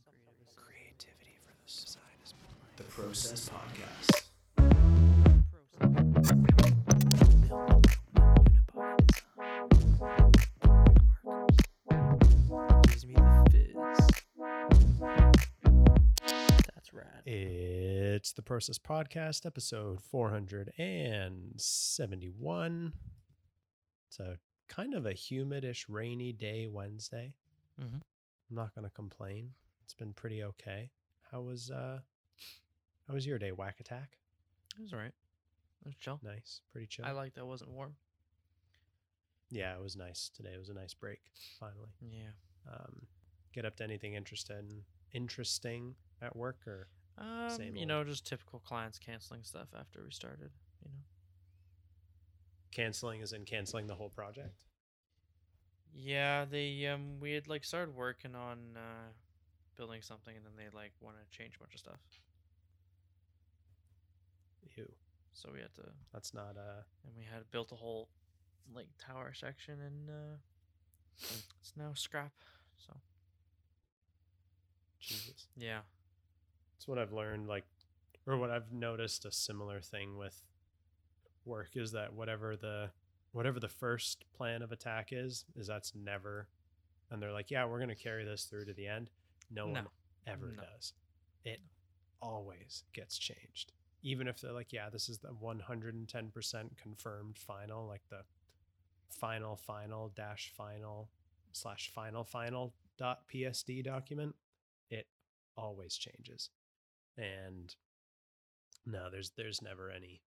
Some creative Creativity for the side is the Process Podcast. Gives me the fizz. That's rad. It's the Process Podcast, episode 471. It's a kind of a humidish, rainy day Wednesday. Mm-hmm. I'm not going to complain. It's been pretty okay. How was uh how was your day, Whack Attack? It was alright. It was chill. Nice, pretty chill. I liked that it wasn't warm. yeah, it was nice today. It was a nice break finally. Yeah. Um get up to anything interesting interesting at work or Um, Same you old. know, just typical clients canceling stuff after we started. You know. canceling is in canceling the whole project? Yeah, they um we had like started working on uh building something and then they like want to change a bunch of stuff. Ew. So we had to That's not uh and we had built a whole like tower section and uh it's now scrap. So Jesus. yeah. It's what I've learned, like, or what I've noticed a similar thing with work is that whatever the whatever the first plan of attack is, is that's never, and they're like, yeah, we're gonna carry this through to the end. No, one ever No. does. It always gets changed, even if they're like, yeah, this is the one hundred and ten percent confirmed final, like the final final dash final slash final final dot psd document. It always changes and no there's there's never any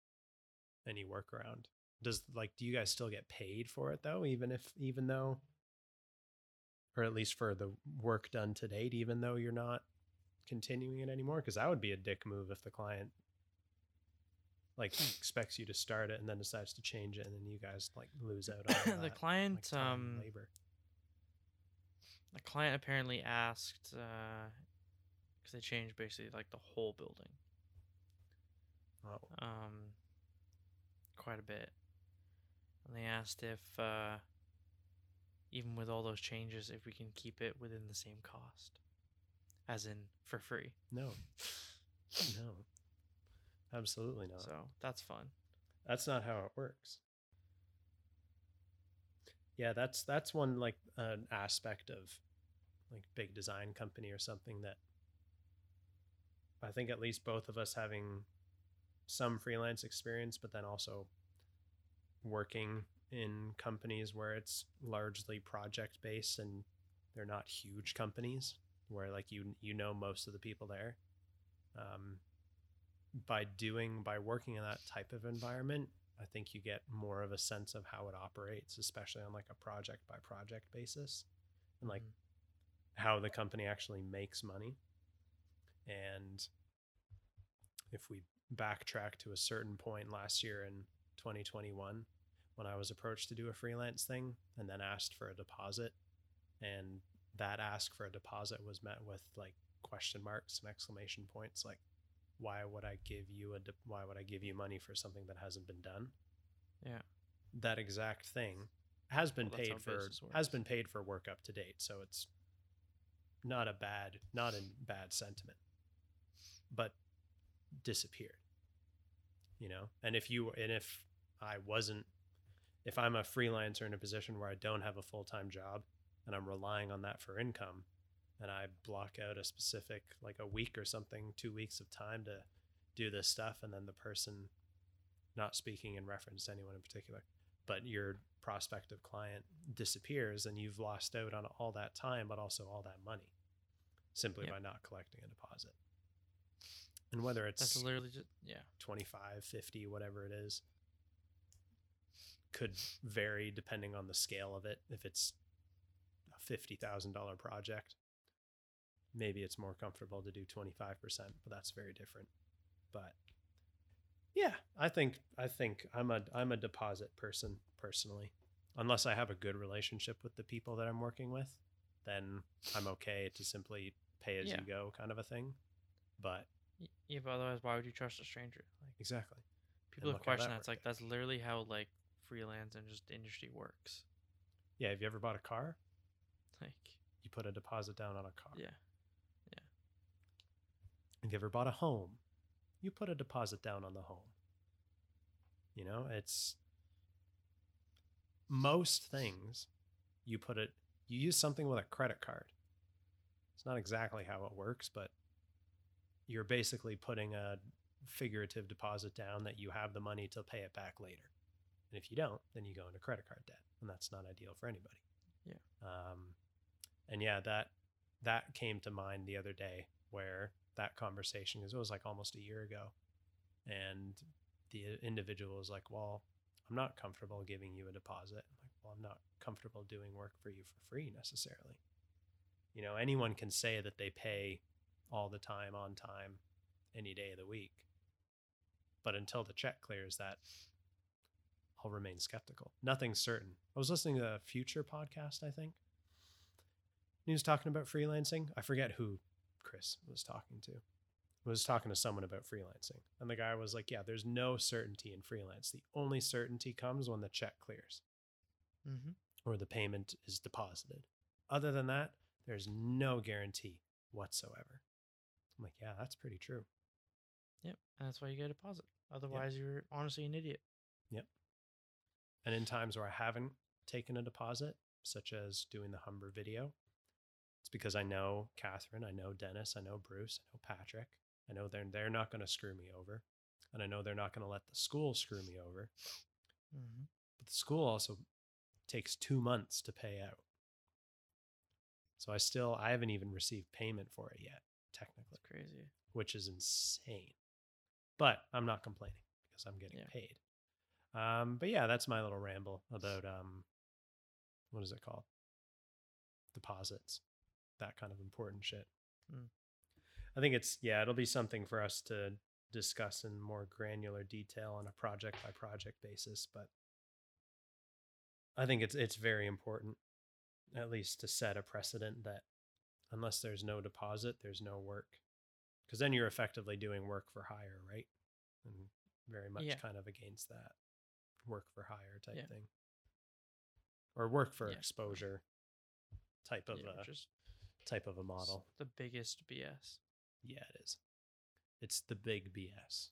any workaround does like do you guys still get paid for it though even if even though or at least for the work done to date even though you're not continuing it anymore? Because that would be a dick move if the client like expects you to start it and then decides to change it and then you guys like lose out on the client like, um labor. the client apparently asked uh because they changed basically like the whole building. Oh um quite a bit. And they asked if uh even with all those changes if we can keep it within the same cost as in for free. No. No. Absolutely not. So that's fun. That's not how it works. Yeah, that's that's one like an aspect of like big design company or something that I think at least both of us having some freelance experience, but then also working in companies where it's largely project based and they're not huge companies where like you you know most of the people there. Um, by doing by working in that type of environment i think you get more of a sense of how it operates especially on like a project by project basis and like Mhm. how the company actually makes money and if we backtrack to a certain point last year in 2021 when i was approached to do a freelance thing and then asked for a deposit and that ask for a deposit was met with like question marks and exclamation points like why would I give you a de- why would I give you money for something that hasn't been done? yeah That exact thing has been Well, paid for has been paid for work up to date, so it's not a bad not a bad sentiment, but disappeared. You know, and if you and if I wasn't if I'm a freelancer in a position where I don't have a full time job and I'm relying on that for income, and I block out a specific like a week or something, two weeks of time to do this stuff, and then the person, not speaking in reference to anyone in particular, but your prospective client disappears, and you've lost out on all that time, but also all that money, simply Yep. by not collecting a deposit. And whether it's that's literally just yeah 25 50 whatever it is could vary depending on the scale of it. If it's a $50000 project maybe it's more comfortable to do 25% but that's very different. But yeah i think i think i'm a i'm a deposit person personally. Unless i have a good relationship with the people that i'm working with then i'm okay to simply pay as Yeah. you go kind of a thing. But yeah but otherwise why would you trust a stranger? Like exactly. people have look how that questioned that it's like that's literally how like freelance and just industry works yeah have you ever bought a car like you put a deposit down on a car. yeah yeah Have you ever bought a home, you put a deposit down on the home. You know, it's most things you put it, you use something with a credit card. It's not exactly how it works, but you're basically putting a figurative deposit down that you have the money to pay it back later. And if you don't, then you go into credit card debt, and that's not ideal for anybody. Yeah. Um, and yeah, that that came to mind the other day where that conversation because it was like almost a year ago, and the individual was like, "Well, I'm not comfortable giving you a deposit." I'm like, "Well, I'm not comfortable doing work for you for free necessarily." You know, anyone can say that they pay all the time on time any day of the week. But until the check clears that I'll remain skeptical. Nothing's certain. I was listening to a Futur podcast, I think. He was talking about freelancing. I forget who Chris was talking to. I was talking to someone about freelancing. And the guy was like, Yeah, there's no certainty in freelance. The only certainty comes when the check clears Mm-hmm. or the payment is deposited. Other than that, there's no guarantee whatsoever. I'm like, Yeah, that's pretty true. Yep. And that's why you get a deposit. Otherwise, you're honestly an idiot. And in times where I haven't taken a deposit, such as doing the Humber video, it's because I know Catherine, I know Dennis, I know Bruce, I know Patrick. I know they're they're not going to screw me over, and I know they're not going to let the school screw me over. Mm-hmm. But the school also takes two months to pay out, so I still I haven't even received payment for it yet, technically, That's crazy. which is insane. But I'm not complaining because I'm getting Yeah. paid. Um, but yeah, that's my little ramble about um, what is it called? Deposits, that kind of important shit. Mm. I think it's yeah, it'll be something for us to discuss in more granular detail on a project by project basis, but I think it's it's very important at least to set a precedent that unless there's no deposit, there's no work. Cuz then you're effectively doing work for hire, right? And very much Yeah. kind of against that work for hire type Yeah. thing. Or work for Yeah. exposure type of yeah, a type of a model. the biggest BS. Yeah, it is. It's the big BS.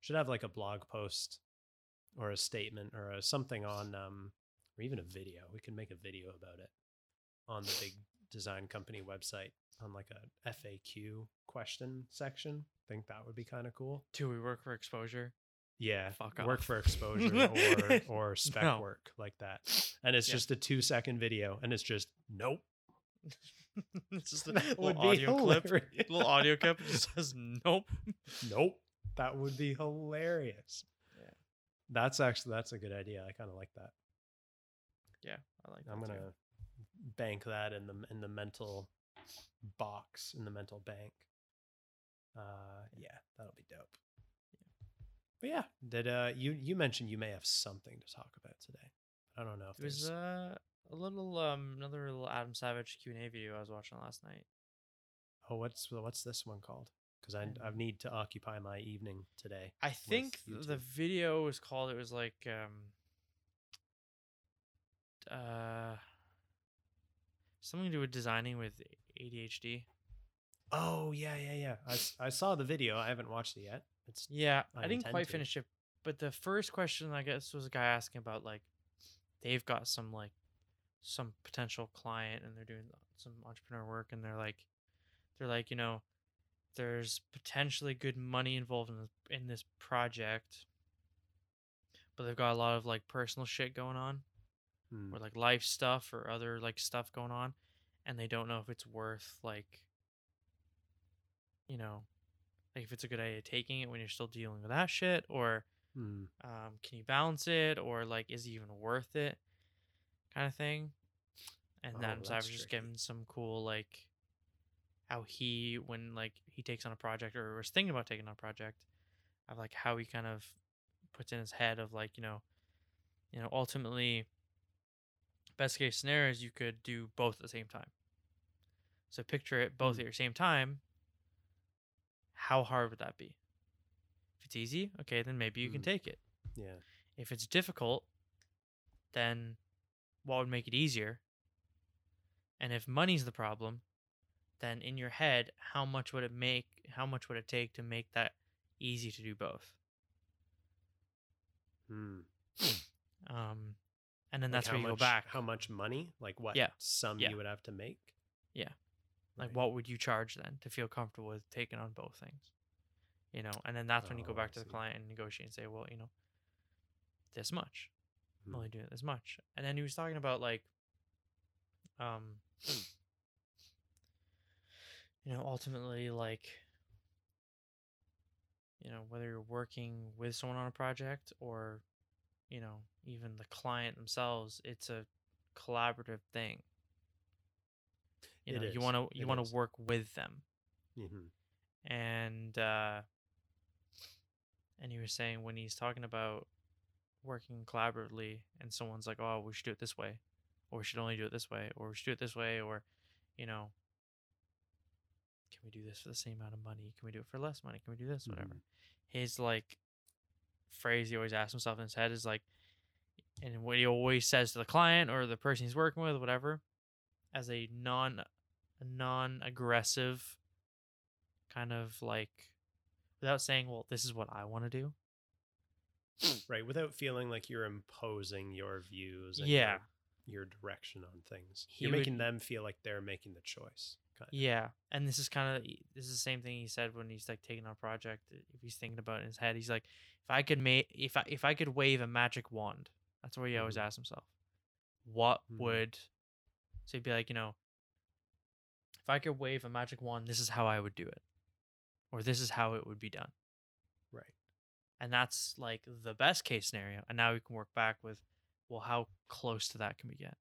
Should have like a blog post or a statement or a, something on, um, or even a video. We can make a video about it on the big design company website on like a FAQ question section. think that would be kind of cool. Do we work for exposure? Yeah, Fuck work for exposure or or spec No. work like that. And it's Yeah. just a two second video, and it's just nope. it's just a That little would be audio clip. hilarious. Little audio clip that just says nope. Nope. That would be hilarious. Yeah. That's actually that's a good idea. I kind of like that. Yeah, I like. I'm that too. gonna bank that in the in the mental box in the mental bank. Uh, yeah, that'll be dope. But yeah, did uh you you mentioned you may have something to talk about today? I don't know if there's uh, a little um another little Adam Savage Q and A video I was watching last night. oh what's what's this one called? Because I I need to occupy my evening today. I think the video was called. It was like um. Uh. Something to do with designing with ADHD. Oh yeah yeah yeah. I I saw the video. I haven't watched it yet. It's Yeah, I I, didn't quite to. finish it, but the first question I guess was a guy asking about like they've got some like some potential client and they're doing some entrepreneur work and they're like they're like you know there's potentially good money involved in this, in this project, but they've got a lot of like personal shit going on hmm, or like life stuff or other like stuff going on and they don't know if it's worth like you know like if it's a good idea taking it when you're still dealing with that shit or hmm. um, can you balance it or like is it even worth it kind of thing and Oh, then so i was just getting some cool like how he when like he takes on a project or was thinking about taking on a project of like how he kind of puts in his head of like you know you know ultimately best case scenario is you could do both at the same time so picture it both Hmm. at your same time how hard would that be if it's easy okay then maybe you can Hmm. take it Yeah. if it's difficult, then what would make it easier? And if money's the problem, then in your head, how much would it make? How much would it take to make that easy to do both? Hmm. Um, and then Like that's where you much, go back. How much money? Like what Yeah. sum Yeah. you would have to make? Yeah. Like, Right. what would you charge then to feel comfortable with taking on both things? You know, and then that's when you go Oh, back to the client and negotiate and say, well, you know, this much. I'm Hmm. only doing this much. And then he was talking about like, um, you know, ultimately like, you know, whether you're working with someone on a project or, you know, even the client themselves, it's a collaborative thing. You know, you want to you want to work with them. Mhm. and uh and he was saying when he's talking about working collaboratively and someone's like oh we should do it this way or we should only do it this way or we should do it this way or you know can we do this for the same amount of money? Can we do it for less money? Can we do this? whatever. Mhm. his like phrase he always asks himself in his head is like and what he always says to the client or the person he's working with whatever as a non non aggressive kind of like without saying well this is what i want to do Right. Without feeling like you're imposing your views and Yeah. your, your direction on things. He you're making would- them feel like they're making the choice. Kind of. yeah and this is kind of this is the same thing he said when he's like taking on a project if he's thinking about it in his head he's like if i could make if i if i could wave a magic wand that's what he always Mhm. asks himself what Mhm. would so he'd be like you know if i could wave a magic wand this is how i would do it or this is how it would be done Right. and that's like the best case scenario and now we can work back with well how close to that can we get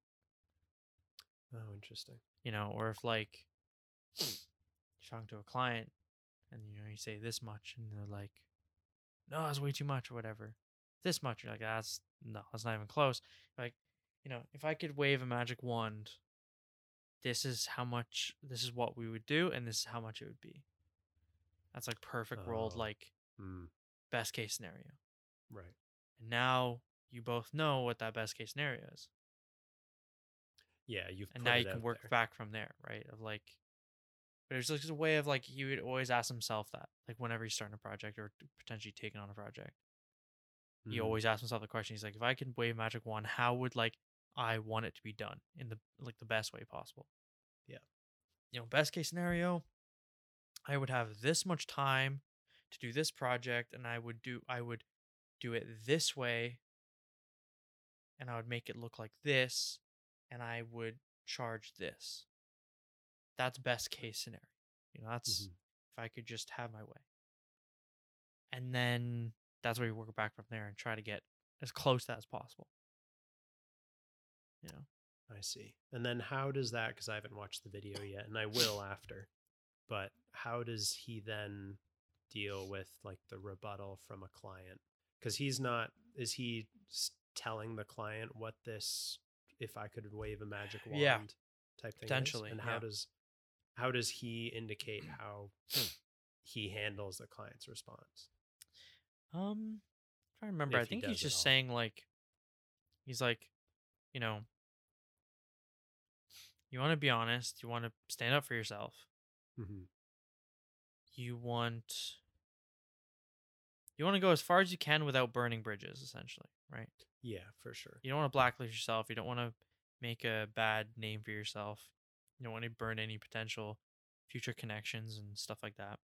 Oh, interesting. you know or if like you're talking to a client and you know you say this much and they're like no that's way too much or whatever this much you're like that's no that's not even close like you know if i could wave a magic wand this is how much this is what we would do and this is how much it would be that's like perfect world Oh. like Hmm. best case scenario Right. and now you both know what that best case scenario is Yeah. You've and now you can work there. back from there right of like but there's just a way of like he would always ask himself that like whenever he's starting a project or potentially taking on a project he Mhm. always asks himself the question he's like if i can wave magic wand how would like i want it to be done in the like the best way possible. Yeah. you know best case scenario i would have this much time to do this project and i would do i would do it this way and i would make it look like this and i would charge this. That's best case scenario. You know that's Mhm. if i could just have my way. And then that's where you work back from there and try to get as close to that as possible know I see. And then how does that? Because I haven't watched the video yet, and I will after. But how does he then deal with like the rebuttal from a client? Because he's not. Is he telling the client what this? If I could wave a magic wand, Yeah. type thing. is? Potentially, And how yeah. does how does he indicate how he handles the client's response? um trying to remember i If he think he's just saying like he's like you know you want to be honest you want to stand up for yourself Mm-hmm. you want you want to go as far as you can without burning bridges essentially right Yeah, for sure. you don't want to blacklist yourself you don't want to make a bad name for yourself you don't want to burn any potential future connections and stuff like that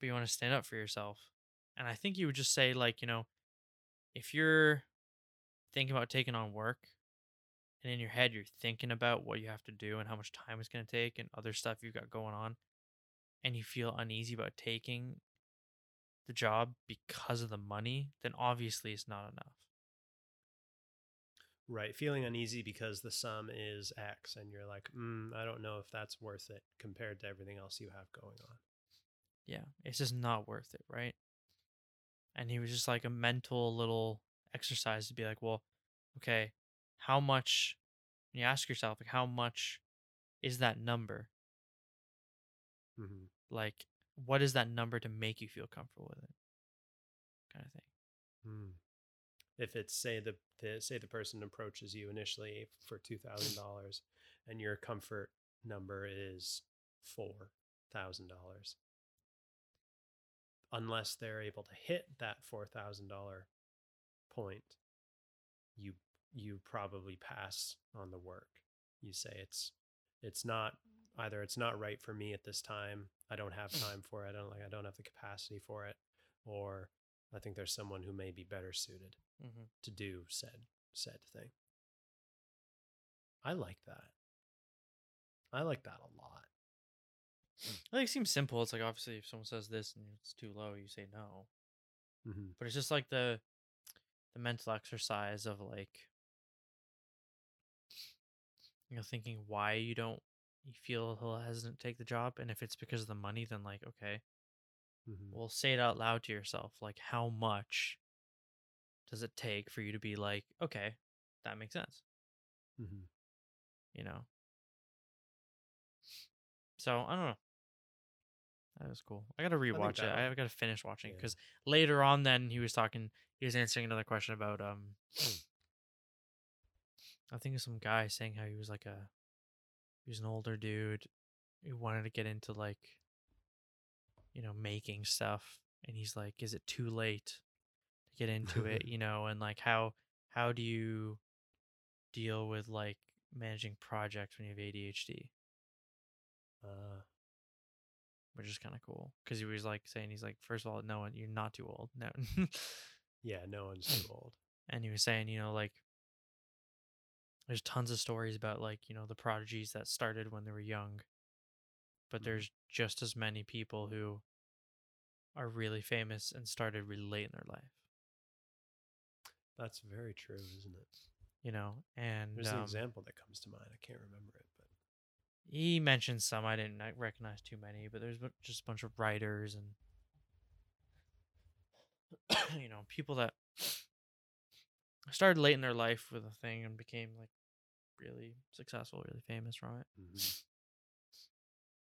but you want to stand up for yourself and i think you would just say like you know if you're thinking about taking on work and in your head you're thinking about what you have to do and how much time it's going to take and other stuff you've got going on and you feel uneasy about taking the job because of the money then obviously it's not enough Right. Feeling uneasy because the sum is X and you're like, mm, I don't know if that's worth it compared to everything else you have going on. yeah, it's just not worth it, right? And he was just like a mental little exercise to be like, well, okay, how much? You ask yourself, like, how much is that number? Mm-hmm. Like, what is that number to make you feel comfortable with it? Kind of thing. Mm. If it's say the, the say the person approaches you initially for two thousand dollars and your comfort number is four thousand dollars. Unless they're able to hit that four thousand dollar point, you you probably pass on the work. You say it's it's not either it's not right for me at this time. I don't have time for it. I don't like I don't have the capacity for it, or I think there's someone who may be better suited Mm-hmm. to do said said thing. I like that. I like that a lot. I think it seems simple. It's like obviously if someone says this and it's too low, you say no. Mm-hmm. But it's just like the the mental exercise of like you know thinking why you don't you feel he'll hesitant to take the job and if it's because of the money then like okay Mm-hmm. well say it out loud to yourself like how much does it take for you to be like okay that makes sense Mm-hmm. you know so i don't know that was cool i gotta rewatch it that'll- i gotta finish watching Yeah. because later on then he was talking he was answering another question about um i think it was some guy saying how he was like a he was an older dude who wanted to get into like you know making stuff and he's like is it too late to get into it? You know and like how how do you deal with like managing projects when you have adhd Uh, which is kind of cool because he was like saying he's like first of all no one, you're not too old. No yeah, no one's too old. and he was saying you know like there's tons of stories about like you know the prodigies that started when they were young but Mhm. there's just as many people who are really famous and started really late in their life That's very true, isn't it? you know and There's an um, example that comes to mind. I can't remember it, but he mentioned some i didn't recognize too many but there's just a bunch of writers and you know people that started late in their life with a thing and became like really successful really famous from it Mhm.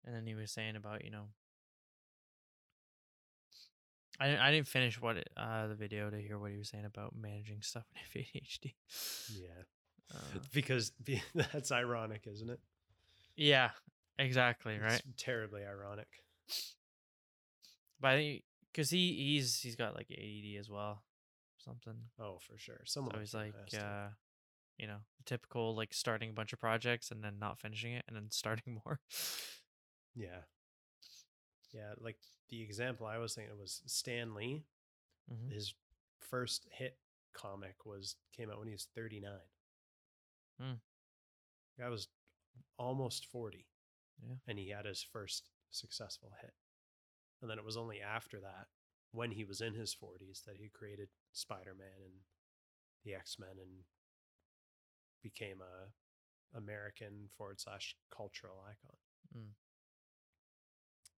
and then he was saying about you know I didn't, I didn't finish what it, uh the video to hear what he was saying about managing stuff with ADHD. yeah, Uh, because that's ironic, isn't it? yeah, exactly It's right. terribly ironic. But I think because he he's he's got like ADD as well, something. Oh, for sure. Someone So he's like, uh, you know, typical like starting a bunch of projects and then not finishing it and then starting more. yeah, yeah. Like the example I was thinking was Stan Lee. Mhm. His first hit comic was came out when he was 39. Hmm. Guy was almost 40. Yeah. And he had his first successful hit. And then it was only after that, when he was in his 40s, that he created Spider Man and the X Men and became a American forward slash cultural icon. Mm.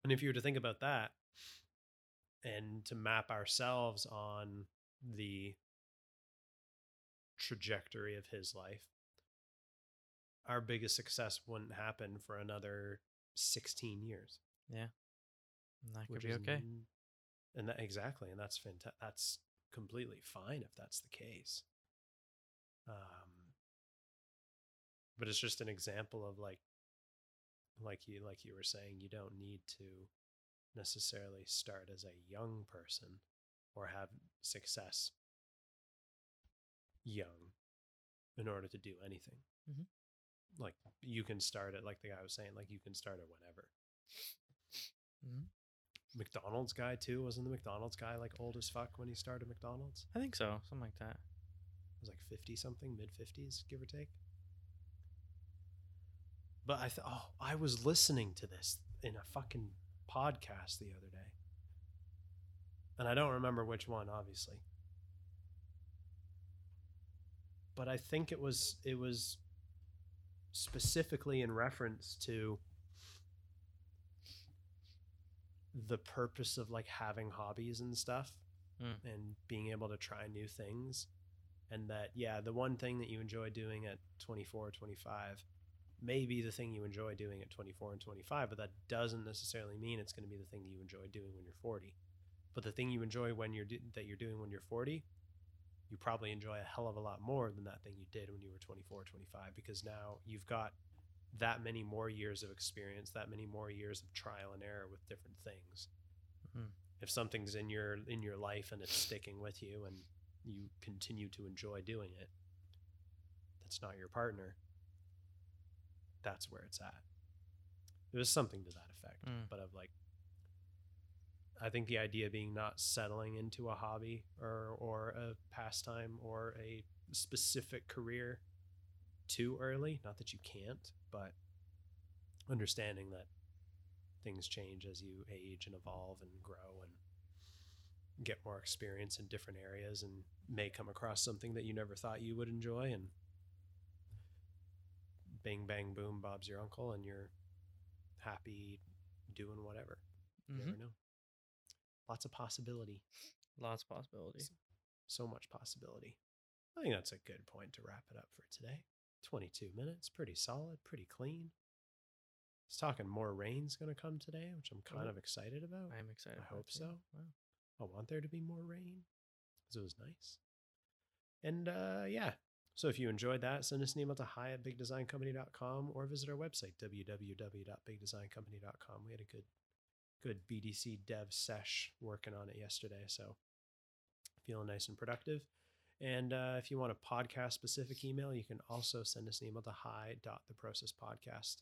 And if you were to think about that and to map ourselves on the trajectory of his life, our biggest success wouldn't happen for another 16 years. And that could be okay. n- And that exactly, and that's fantastic. That's completely fine if that's the case. Um, but it's just an example of like, like you like you were saying, you don't need to necessarily start as a young person or have success young in order to do anything. Mhm. Like you can start it, like the guy was saying, like you can start it whenever. Mhm. McDonald's guy too. Wasn't the McDonald's guy like old as fuck when he started McDonald's? I think so, something like that. It was like fifty something, mid fifties, give or take. But I thought, oh, I was listening to this in a fucking podcast the other day, and I don't remember which one, obviously. But I think it was it was specifically in reference to the purpose of like having hobbies and stuff Mm. and being able to try new things and that yeah the one thing that you enjoy doing at 24 25 may be the thing you enjoy doing at 24 and 25 but that doesn't necessarily mean it's going to be the thing that you enjoy doing when you're 40 but the thing you enjoy when you're do- that you're doing when you're 40 you probably enjoy a hell of a lot more than that thing you did when you were 24 25 because now you've got that many more years of experience, that many more years of trial and error with different things. Mhm. If something's in your in your life and it's sticking with you and you continue to enjoy doing it, that's not your partner. That's where it's at. It was something to that effect, Mm. but of like I think the idea being not settling into a hobby or or a pastime or a specific career too early. Not that you can't, but understanding that things change as you age and evolve and grow and get more experience in different areas and may come across something that you never thought you would enjoy and bing bang boom bob's your uncle and you're happy doing whatever you Mhm. never know lots of possibility Lots of possibilities. so much possibility. I think that's a good point to wrap it up for today. 22 minutes, pretty solid, pretty clean. It's talking more rain's going to come today, which I'm kind Oh. of excited about. I am excited. I hope so. Wow. I want there to be more rain because it was nice. And uh, yeah, so if you enjoyed that, send us an email to hi at bigdesigncompany.com or visit our website, www.bigdesigncompany.com. We had a good, good BDC dev sesh working on it yesterday. So feeling nice and productive. And uh, if you want a podcast specific email, you can also send us an email to hi.theprocesspodcast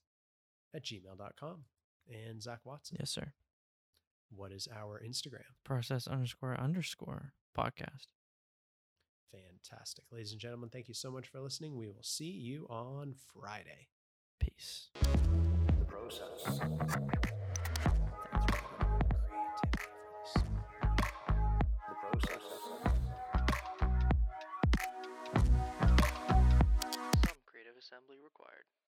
at gmail.com. And Zak Watson, Yes, sir. what is our Instagram? Process underscore underscore podcast. Fantastic. Ladies and gentlemen, thank you so much for listening. We will see you on Friday. Peace. The process. required.